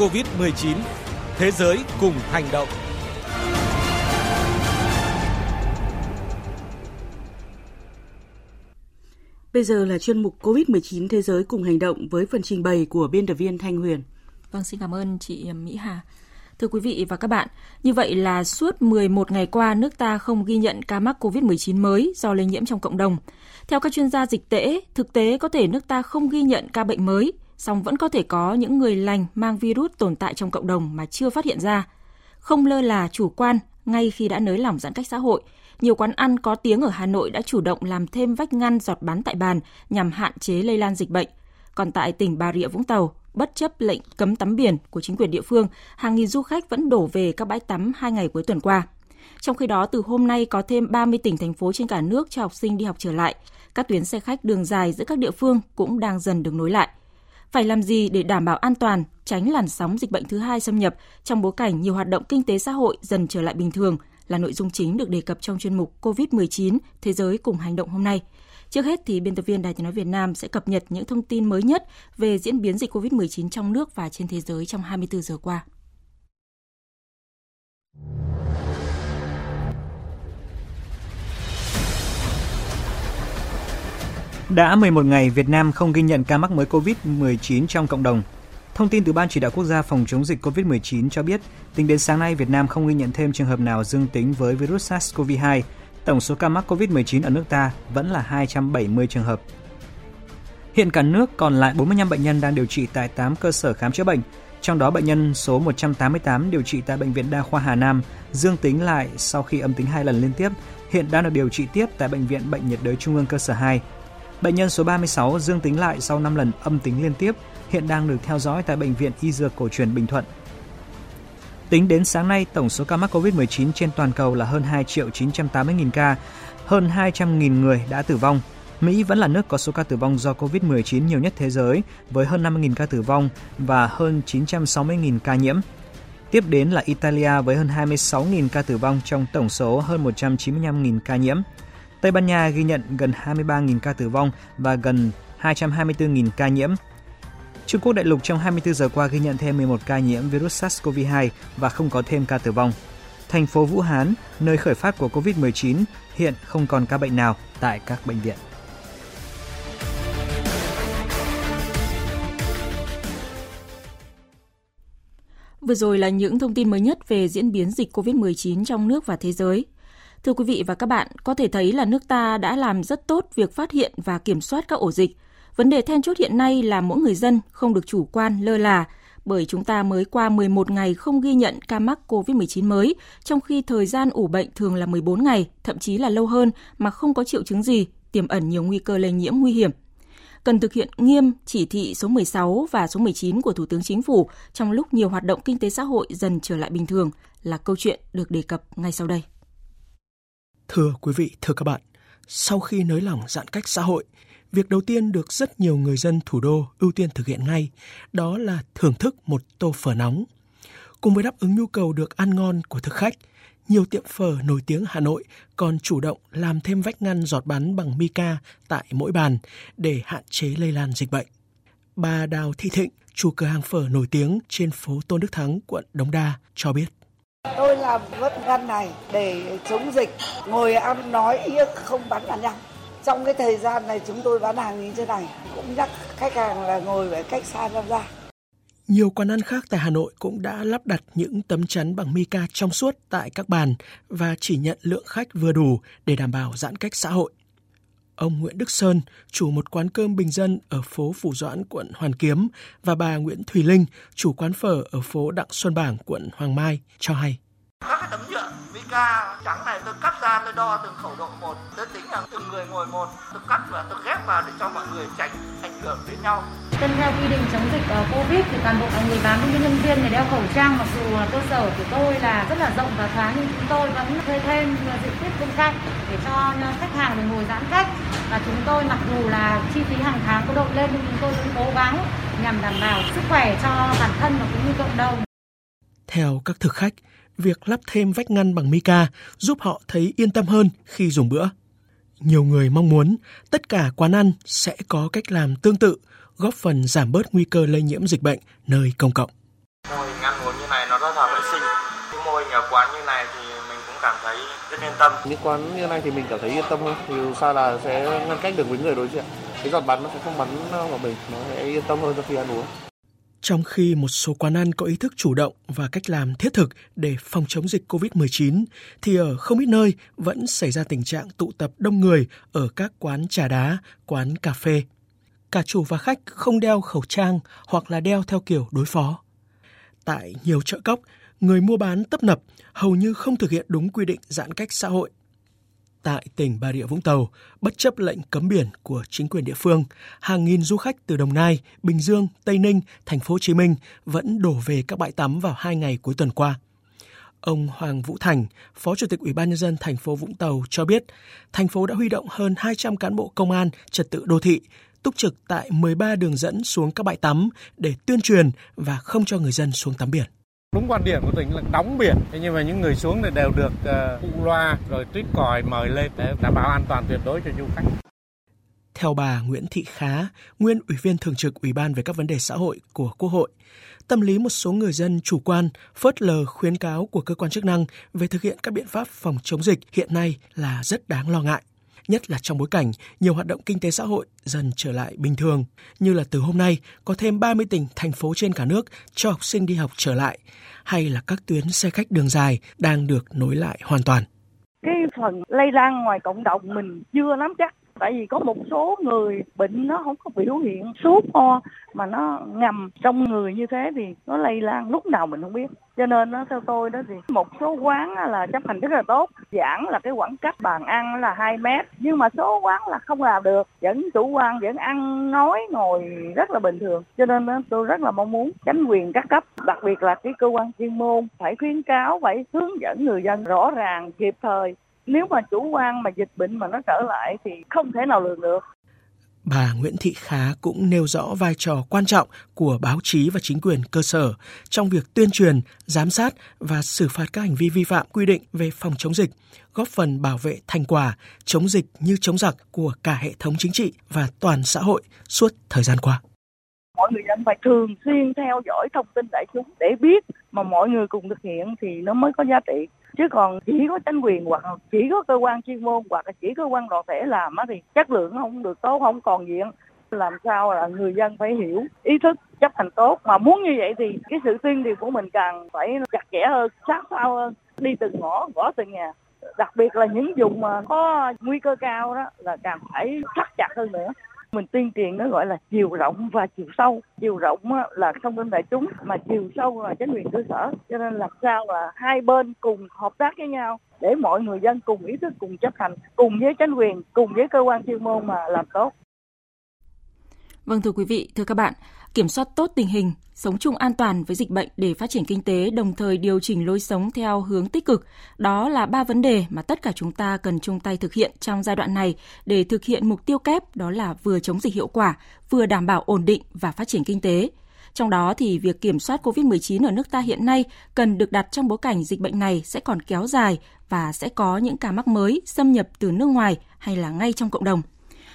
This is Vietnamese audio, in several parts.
COVID-19. Thế giới cùng hành động. Bây giờ là chuyên mục COVID-19 Thế giới cùng hành động với phần trình bày của biên tập viên Thanh Huyền. Vâng, xin cảm ơn chị Mỹ Hà. Thưa quý vị và các bạn, như vậy là suốt 11 ngày qua, nước ta không ghi nhận ca mắc COVID-19 mới do lây nhiễm trong cộng đồng. Theo các chuyên gia dịch tễ, thực tế có thể nước ta không ghi nhận ca bệnh mới, song vẫn có thể có những người lành mang virus tồn tại trong cộng đồng mà chưa phát hiện ra. Không lơ là chủ quan ngay khi đã nới lỏng giãn cách xã hội, nhiều quán ăn có tiếng ở Hà Nội đã chủ động làm thêm vách ngăn giọt bắn tại bàn nhằm hạn chế lây lan dịch bệnh. Còn tại tỉnh Bà Rịa Vũng Tàu, bất chấp lệnh cấm tắm biển của chính quyền địa phương, hàng nghìn du khách vẫn đổ về các bãi tắm hai ngày cuối tuần qua. Trong khi đó, từ hôm nay có thêm 30 tỉnh thành phố trên cả nước cho học sinh đi học trở lại. Các tuyến xe khách đường dài giữa các địa phương cũng đang dần được nối lại. Phải làm gì để đảm bảo an toàn, tránh làn sóng dịch bệnh thứ hai xâm nhập trong bối cảnh nhiều hoạt động kinh tế xã hội dần trở lại bình thường là nội dung chính được đề cập trong chuyên mục COVID-19 Thế giới cùng hành động hôm nay. Trước hết thì biên tập viên Đài Tiếng nói Việt Nam sẽ cập nhật những thông tin mới nhất về diễn biến dịch COVID-19 trong nước và trên thế giới trong 24 giờ qua. Đã 11 ngày, Việt Nam không ghi nhận ca mắc mới COVID-19 trong cộng đồng. Thông tin từ Ban Chỉ đạo Quốc gia phòng chống dịch COVID-19 cho biết, tính đến sáng nay, Việt Nam không ghi nhận thêm trường hợp nào dương tính với virus SARS-CoV-2. Tổng số ca mắc COVID-19 ở nước ta vẫn là 270 trường hợp. Hiện cả nước còn lại 45 bệnh nhân đang điều trị tại 8 cơ sở khám chữa bệnh, trong đó bệnh nhân số 188 điều trị tại Bệnh viện Đa khoa Hà Nam dương tính lại sau khi âm tính hai lần liên tiếp, hiện đang được điều trị tiếp tại Bệnh viện Bệnh nhiệt đới Trung ương cơ sở 2. Bệnh nhân số 36 dương tính lại sau 5 lần âm tính liên tiếp, hiện đang được theo dõi tại Bệnh viện Y Dược Cổ truyền Bình Thuận. Tính đến sáng nay, tổng số ca mắc COVID-19 trên toàn cầu là hơn 2 triệu 980 nghìn ca, hơn 200 nghìn người đã tử vong. Mỹ vẫn là nước có số ca tử vong do COVID-19 nhiều nhất thế giới với hơn 50.000 ca tử vong và hơn 960.000 ca nhiễm. Tiếp đến là Italia với hơn 26.000 ca tử vong trong tổng số hơn 195.000 ca nhiễm. Tây Ban Nha ghi nhận gần 23.000 ca tử vong và gần 224.000 ca nhiễm. Trung Quốc đại lục trong 24 giờ qua ghi nhận thêm 11 ca nhiễm virus SARS-CoV-2 và không có thêm ca tử vong. Thành phố Vũ Hán, nơi khởi phát của COVID-19, hiện không còn ca bệnh nào tại các bệnh viện. Vừa rồi là những thông tin mới nhất về diễn biến dịch COVID-19 trong nước và thế giới. Thưa quý vị và các bạn, có thể thấy là nước ta đã làm rất tốt việc phát hiện và kiểm soát các ổ dịch. Vấn đề then chốt hiện nay là mỗi người dân không được chủ quan lơ là, bởi chúng ta mới qua 11 ngày không ghi nhận ca mắc COVID-19 mới, trong khi thời gian ủ bệnh thường là 14 ngày, thậm chí là lâu hơn mà không có triệu chứng gì, tiềm ẩn nhiều nguy cơ lây nhiễm nguy hiểm cần thực hiện nghiêm chỉ thị số 16 và số 19 của Thủ tướng Chính phủ trong lúc nhiều hoạt động kinh tế xã hội dần trở lại bình thường là câu chuyện được đề cập ngay sau đây. Thưa quý vị, thưa các bạn, sau khi nới lỏng giãn cách xã hội, việc đầu tiên được rất nhiều người dân thủ đô ưu tiên thực hiện ngay, đó là thưởng thức một tô phở nóng. Cùng với đáp ứng nhu cầu được ăn ngon của thực khách, nhiều tiệm phở nổi tiếng Hà Nội còn chủ động làm thêm vách ngăn giọt bắn bằng mica tại mỗi bàn để hạn chế lây lan dịch bệnh. Bà Đào Thị Thịnh, chủ cửa hàng phở nổi tiếng trên phố Tôn Đức Thắng, quận Đống Đa cho biết. Tôi làm vớt ngăn này để chống dịch, ngồi ăn nói không bắn vào nhau. Trong cái thời gian này chúng tôi bán hàng như thế này cũng nhắc khách hàng là ngồi phải cách xa nhau ra nhiều quán ăn khác tại Hà Nội cũng đã lắp đặt những tấm chắn bằng mica trong suốt tại các bàn và chỉ nhận lượng khách vừa đủ để đảm bảo giãn cách xã hội. Ông Nguyễn Đức Sơn, chủ một quán cơm bình dân ở phố Phủ Doãn, quận Hoàn Kiếm và bà Nguyễn Thùy Linh, chủ quán phở ở phố Đặng Xuân Bảng, quận Hoàng Mai cho hay. Các cái tấm nhựa mica trắng này tôi cắt ra tôi đo từng khẩu độ một, tôi tính là từng người ngồi một, tôi cắt và tôi ghép vào để cho mọi người tránh ảnh hưởng đến nhau. Tuân theo quy định chống dịch ở Covid thì toàn bộ người bán những nhân viên này đeo khẩu trang mặc dù cơ sở của tôi là rất là rộng và thoáng nhưng chúng tôi vẫn thuê thêm diện tích bên cạnh để cho khách hàng được ngồi giãn cách và chúng tôi mặc dù là chi phí hàng tháng có đội lên nhưng chúng tôi vẫn cố gắng nhằm đảm bảo sức khỏe cho bản thân và cũng như cộng đồng. Theo các thực khách, việc lắp thêm vách ngăn bằng mica giúp họ thấy yên tâm hơn khi dùng bữa. Nhiều người mong muốn tất cả quán ăn sẽ có cách làm tương tự, góp phần giảm bớt nguy cơ lây nhiễm dịch bệnh nơi công cộng. Mô hình ăn uống như này nó rất là vệ sinh. Cái mô hình ở quán như này thì mình cũng cảm thấy rất yên tâm. Những quán như này thì mình cảm thấy yên tâm hơn. Thì sao là sẽ ngăn cách được với người đối diện. Cái giọt bắn nó sẽ không bắn vào mình, nó sẽ yên tâm hơn khi ăn uống. Trong khi một số quán ăn có ý thức chủ động và cách làm thiết thực để phòng chống dịch COVID-19, thì ở không ít nơi vẫn xảy ra tình trạng tụ tập đông người ở các quán trà đá, quán cà phê. Cả chủ và khách không đeo khẩu trang hoặc là đeo theo kiểu đối phó. Tại nhiều chợ cóc, người mua bán tấp nập hầu như không thực hiện đúng quy định giãn cách xã hội Tại tỉnh Bà Rịa Vũng Tàu, bất chấp lệnh cấm biển của chính quyền địa phương, hàng nghìn du khách từ Đồng Nai, Bình Dương, Tây Ninh, Thành phố Hồ Chí Minh vẫn đổ về các bãi tắm vào hai ngày cuối tuần qua. Ông Hoàng Vũ Thành, Phó Chủ tịch Ủy ban nhân dân thành phố Vũng Tàu cho biết, thành phố đã huy động hơn 200 cán bộ công an trật tự đô thị túc trực tại 13 đường dẫn xuống các bãi tắm để tuyên truyền và không cho người dân xuống tắm biển. Đúng quan điểm của tỉnh là đóng biển, thế nhưng mà những người xuống thì đều được uh, phụ loa rồi tuyết còi mời lên để đảm bảo an toàn tuyệt đối cho du khách. Theo bà Nguyễn Thị Khá, nguyên Ủy viên Thường trực Ủy ban về các vấn đề xã hội của Quốc hội, tâm lý một số người dân chủ quan, phớt lờ khuyến cáo của cơ quan chức năng về thực hiện các biện pháp phòng chống dịch hiện nay là rất đáng lo ngại nhất là trong bối cảnh nhiều hoạt động kinh tế xã hội dần trở lại bình thường, như là từ hôm nay có thêm 30 tỉnh, thành phố trên cả nước cho học sinh đi học trở lại, hay là các tuyến xe khách đường dài đang được nối lại hoàn toàn. Cái phần lây lan ngoài cộng đồng mình chưa nắm chắc tại vì có một số người bệnh nó không có biểu hiện sốt ho mà nó ngầm trong người như thế thì nó lây lan lúc nào mình không biết. Cho nên nó theo tôi đó thì một số quán là chấp hành rất là tốt giãn là cái khoảng cách bàn ăn là 2 mét. Nhưng mà số quán là không làm được vẫn chủ quan vẫn ăn nói ngồi rất là bình thường. Cho nên đó, tôi rất là mong muốn chính quyền các cấp đặc biệt là cái cơ quan chuyên môn phải khuyến cáo phải hướng dẫn người dân rõ ràng kịp thời nếu mà chủ quan mà dịch bệnh mà nó trở lại thì không thể nào lường được. Bà Nguyễn Thị Khá cũng nêu rõ vai trò quan trọng của báo chí và chính quyền cơ sở trong việc tuyên truyền, giám sát và xử phạt các hành vi vi phạm quy định về phòng chống dịch, góp phần bảo vệ thành quả chống dịch như chống giặc của cả hệ thống chính trị và toàn xã hội suốt thời gian qua mọi người dân phải thường xuyên theo dõi thông tin đại chúng để biết mà mọi người cùng thực hiện thì nó mới có giá trị chứ còn chỉ có chính quyền hoặc chỉ có cơ quan chuyên môn hoặc là chỉ cơ quan đoàn thể làm á thì chất lượng không được tốt, không còn diện làm sao là người dân phải hiểu, ý thức chấp hành tốt. Mà muốn như vậy thì cái sự tuyên truyền của mình càng phải chặt chẽ hơn, sát sao hơn. Đi từng ngõ, gõ từng nhà. Đặc biệt là những vùng mà có nguy cơ cao đó là càng phải thắt chặt hơn nữa mình tuyên truyền nó gọi là chiều rộng và chiều sâu. Chiều rộng là thông tin đại chúng mà chiều sâu là chính quyền cơ sở. Cho nên làm sao là hai bên cùng hợp tác với nhau để mọi người dân cùng ý thức cùng chấp hành cùng với chính quyền cùng với cơ quan chuyên môn mà làm tốt. Vâng thưa quý vị, thưa các bạn, kiểm soát tốt tình hình, sống chung an toàn với dịch bệnh để phát triển kinh tế đồng thời điều chỉnh lối sống theo hướng tích cực. Đó là ba vấn đề mà tất cả chúng ta cần chung tay thực hiện trong giai đoạn này để thực hiện mục tiêu kép đó là vừa chống dịch hiệu quả, vừa đảm bảo ổn định và phát triển kinh tế. Trong đó thì việc kiểm soát COVID-19 ở nước ta hiện nay cần được đặt trong bối cảnh dịch bệnh này sẽ còn kéo dài và sẽ có những ca mắc mới xâm nhập từ nước ngoài hay là ngay trong cộng đồng.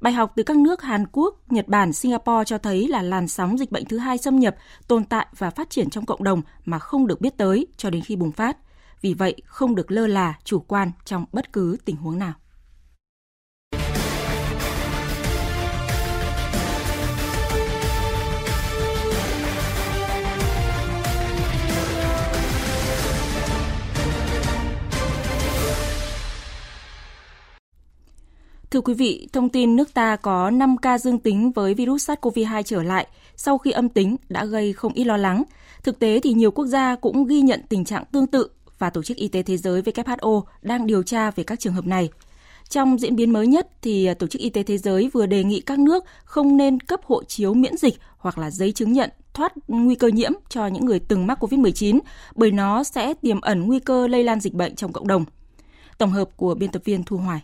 Bài học từ các nước Hàn Quốc, Nhật Bản, Singapore cho thấy là làn sóng dịch bệnh thứ hai xâm nhập, tồn tại và phát triển trong cộng đồng mà không được biết tới cho đến khi bùng phát. Vì vậy, không được lơ là, chủ quan trong bất cứ tình huống nào. Thưa quý vị, thông tin nước ta có 5 ca dương tính với virus SARS-CoV-2 trở lại sau khi âm tính đã gây không ít lo lắng. Thực tế thì nhiều quốc gia cũng ghi nhận tình trạng tương tự và Tổ chức Y tế Thế giới WHO đang điều tra về các trường hợp này. Trong diễn biến mới nhất thì Tổ chức Y tế Thế giới vừa đề nghị các nước không nên cấp hộ chiếu miễn dịch hoặc là giấy chứng nhận thoát nguy cơ nhiễm cho những người từng mắc COVID-19 bởi nó sẽ tiềm ẩn nguy cơ lây lan dịch bệnh trong cộng đồng. Tổng hợp của biên tập viên Thu Hoài.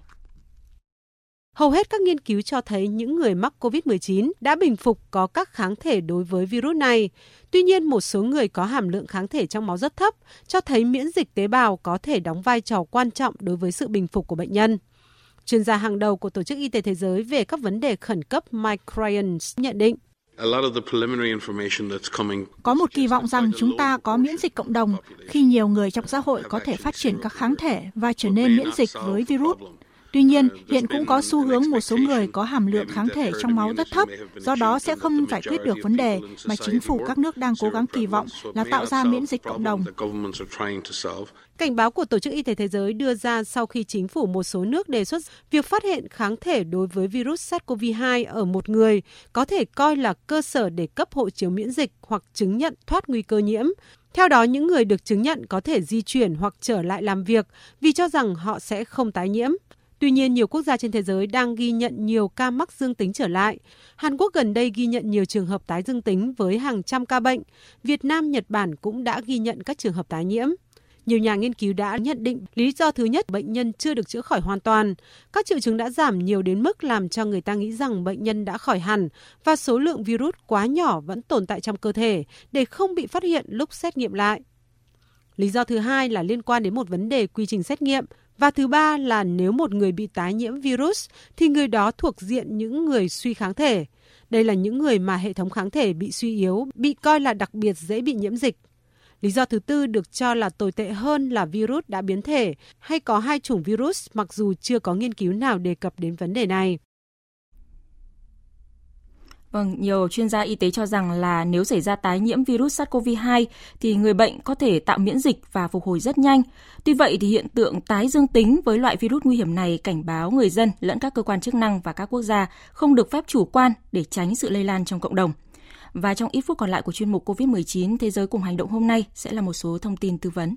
Hầu hết các nghiên cứu cho thấy những người mắc COVID-19 đã bình phục có các kháng thể đối với virus này. Tuy nhiên, một số người có hàm lượng kháng thể trong máu rất thấp, cho thấy miễn dịch tế bào có thể đóng vai trò quan trọng đối với sự bình phục của bệnh nhân. Chuyên gia hàng đầu của Tổ chức Y tế Thế giới về các vấn đề khẩn cấp Mike Ryan nhận định. Có một kỳ vọng rằng chúng ta có miễn dịch cộng đồng khi nhiều người trong xã hội có thể phát triển các kháng thể và trở nên miễn dịch với virus. Tuy nhiên, hiện cũng có xu hướng một số người có hàm lượng kháng thể trong máu rất thấp, do đó sẽ không giải quyết được vấn đề mà chính phủ các nước đang cố gắng kỳ vọng là tạo ra miễn dịch cộng đồng. Cảnh báo của Tổ chức Y tế Thế giới đưa ra sau khi chính phủ một số nước đề xuất việc phát hiện kháng thể đối với virus SARS-CoV-2 ở một người có thể coi là cơ sở để cấp hộ chiếu miễn dịch hoặc chứng nhận thoát nguy cơ nhiễm. Theo đó, những người được chứng nhận có thể di chuyển hoặc trở lại làm việc vì cho rằng họ sẽ không tái nhiễm. Tuy nhiên, nhiều quốc gia trên thế giới đang ghi nhận nhiều ca mắc dương tính trở lại. Hàn Quốc gần đây ghi nhận nhiều trường hợp tái dương tính với hàng trăm ca bệnh. Việt Nam, Nhật Bản cũng đã ghi nhận các trường hợp tái nhiễm. Nhiều nhà nghiên cứu đã nhận định lý do thứ nhất bệnh nhân chưa được chữa khỏi hoàn toàn. Các triệu chứng đã giảm nhiều đến mức làm cho người ta nghĩ rằng bệnh nhân đã khỏi hẳn và số lượng virus quá nhỏ vẫn tồn tại trong cơ thể để không bị phát hiện lúc xét nghiệm lại. Lý do thứ hai là liên quan đến một vấn đề quy trình xét nghiệm. Và thứ ba là nếu một người bị tái nhiễm virus thì người đó thuộc diện những người suy kháng thể. Đây là những người mà hệ thống kháng thể bị suy yếu, bị coi là đặc biệt dễ bị nhiễm dịch. Lý do thứ tư được cho là tồi tệ hơn là virus đã biến thể hay có hai chủng virus mặc dù chưa có nghiên cứu nào đề cập đến vấn đề này. Vâng, nhiều chuyên gia y tế cho rằng là nếu xảy ra tái nhiễm virus SARS-CoV-2 thì người bệnh có thể tạo miễn dịch và phục hồi rất nhanh. Tuy vậy thì hiện tượng tái dương tính với loại virus nguy hiểm này cảnh báo người dân lẫn các cơ quan chức năng và các quốc gia không được phép chủ quan để tránh sự lây lan trong cộng đồng. Và trong ít phút còn lại của chuyên mục COVID-19 Thế giới cùng hành động hôm nay sẽ là một số thông tin tư vấn.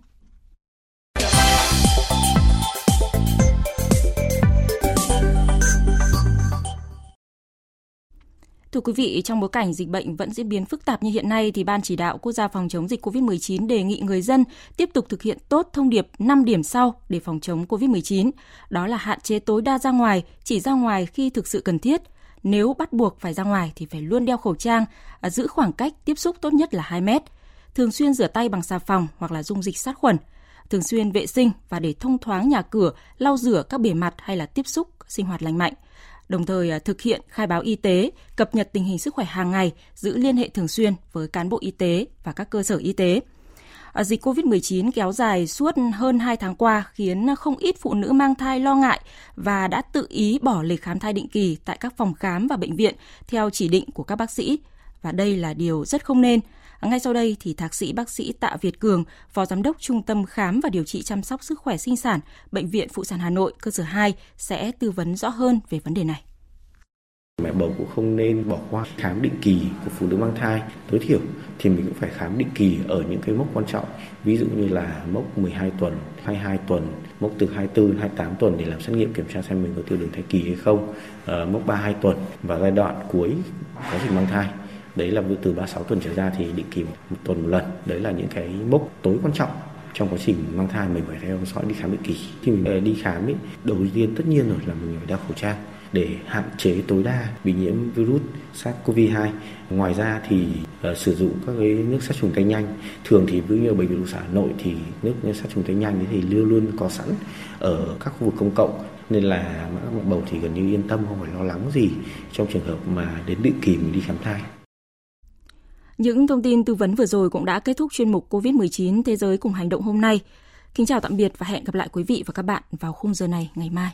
Thưa quý vị, trong bối cảnh dịch bệnh vẫn diễn biến phức tạp như hiện nay thì Ban chỉ đạo quốc gia phòng chống dịch COVID-19 đề nghị người dân tiếp tục thực hiện tốt thông điệp 5 điểm sau để phòng chống COVID-19. Đó là hạn chế tối đa ra ngoài, chỉ ra ngoài khi thực sự cần thiết. Nếu bắt buộc phải ra ngoài thì phải luôn đeo khẩu trang, à, giữ khoảng cách tiếp xúc tốt nhất là 2 mét. Thường xuyên rửa tay bằng xà phòng hoặc là dung dịch sát khuẩn. Thường xuyên vệ sinh và để thông thoáng nhà cửa, lau rửa các bề mặt hay là tiếp xúc sinh hoạt lành mạnh đồng thời à, thực hiện khai báo y tế, cập nhật tình hình sức khỏe hàng ngày, giữ liên hệ thường xuyên với cán bộ y tế và các cơ sở y tế. À, dịch COVID-19 kéo dài suốt hơn 2 tháng qua khiến không ít phụ nữ mang thai lo ngại và đã tự ý bỏ lịch khám thai định kỳ tại các phòng khám và bệnh viện theo chỉ định của các bác sĩ. Và đây là điều rất không nên. Ngay sau đây thì thạc sĩ bác sĩ Tạ Việt Cường, Phó Giám đốc Trung tâm Khám và Điều trị chăm sóc sức khỏe sinh sản, Bệnh viện Phụ sản Hà Nội, cơ sở 2 sẽ tư vấn rõ hơn về vấn đề này. Mẹ bầu cũng không nên bỏ qua khám định kỳ của phụ nữ mang thai. Tối thiểu thì mình cũng phải khám định kỳ ở những cái mốc quan trọng. Ví dụ như là mốc 12 tuần, 22 tuần, mốc từ 24 đến 28 tuần để làm xét nghiệm kiểm tra xem mình có tiêu đường thai kỳ hay không. À, mốc 32 tuần và giai đoạn cuối quá trình mang thai đấy là từ 36 tuần trở ra thì định kỳ một tuần một lần đấy là những cái mốc tối quan trọng trong quá trình mang thai mình phải theo dõi đi khám định kỳ khi mình đi khám ấy đầu tiên tất nhiên rồi là mình phải đeo khẩu trang để hạn chế tối đa bị nhiễm virus SARS-CoV-2. Ngoài ra thì uh, sử dụng các cái nước sát trùng tay nhanh. Thường thì ví như bệnh viện sản Hà Nội thì nước sát trùng tay nhanh thì luôn luôn có sẵn ở các khu vực công cộng nên là các bầu thì gần như yên tâm không phải lo lắng gì trong trường hợp mà đến định kỳ mình đi khám thai. Những thông tin tư vấn vừa rồi cũng đã kết thúc chuyên mục COVID-19 Thế giới cùng hành động hôm nay. Kính chào tạm biệt và hẹn gặp lại quý vị và các bạn vào khung giờ này ngày mai.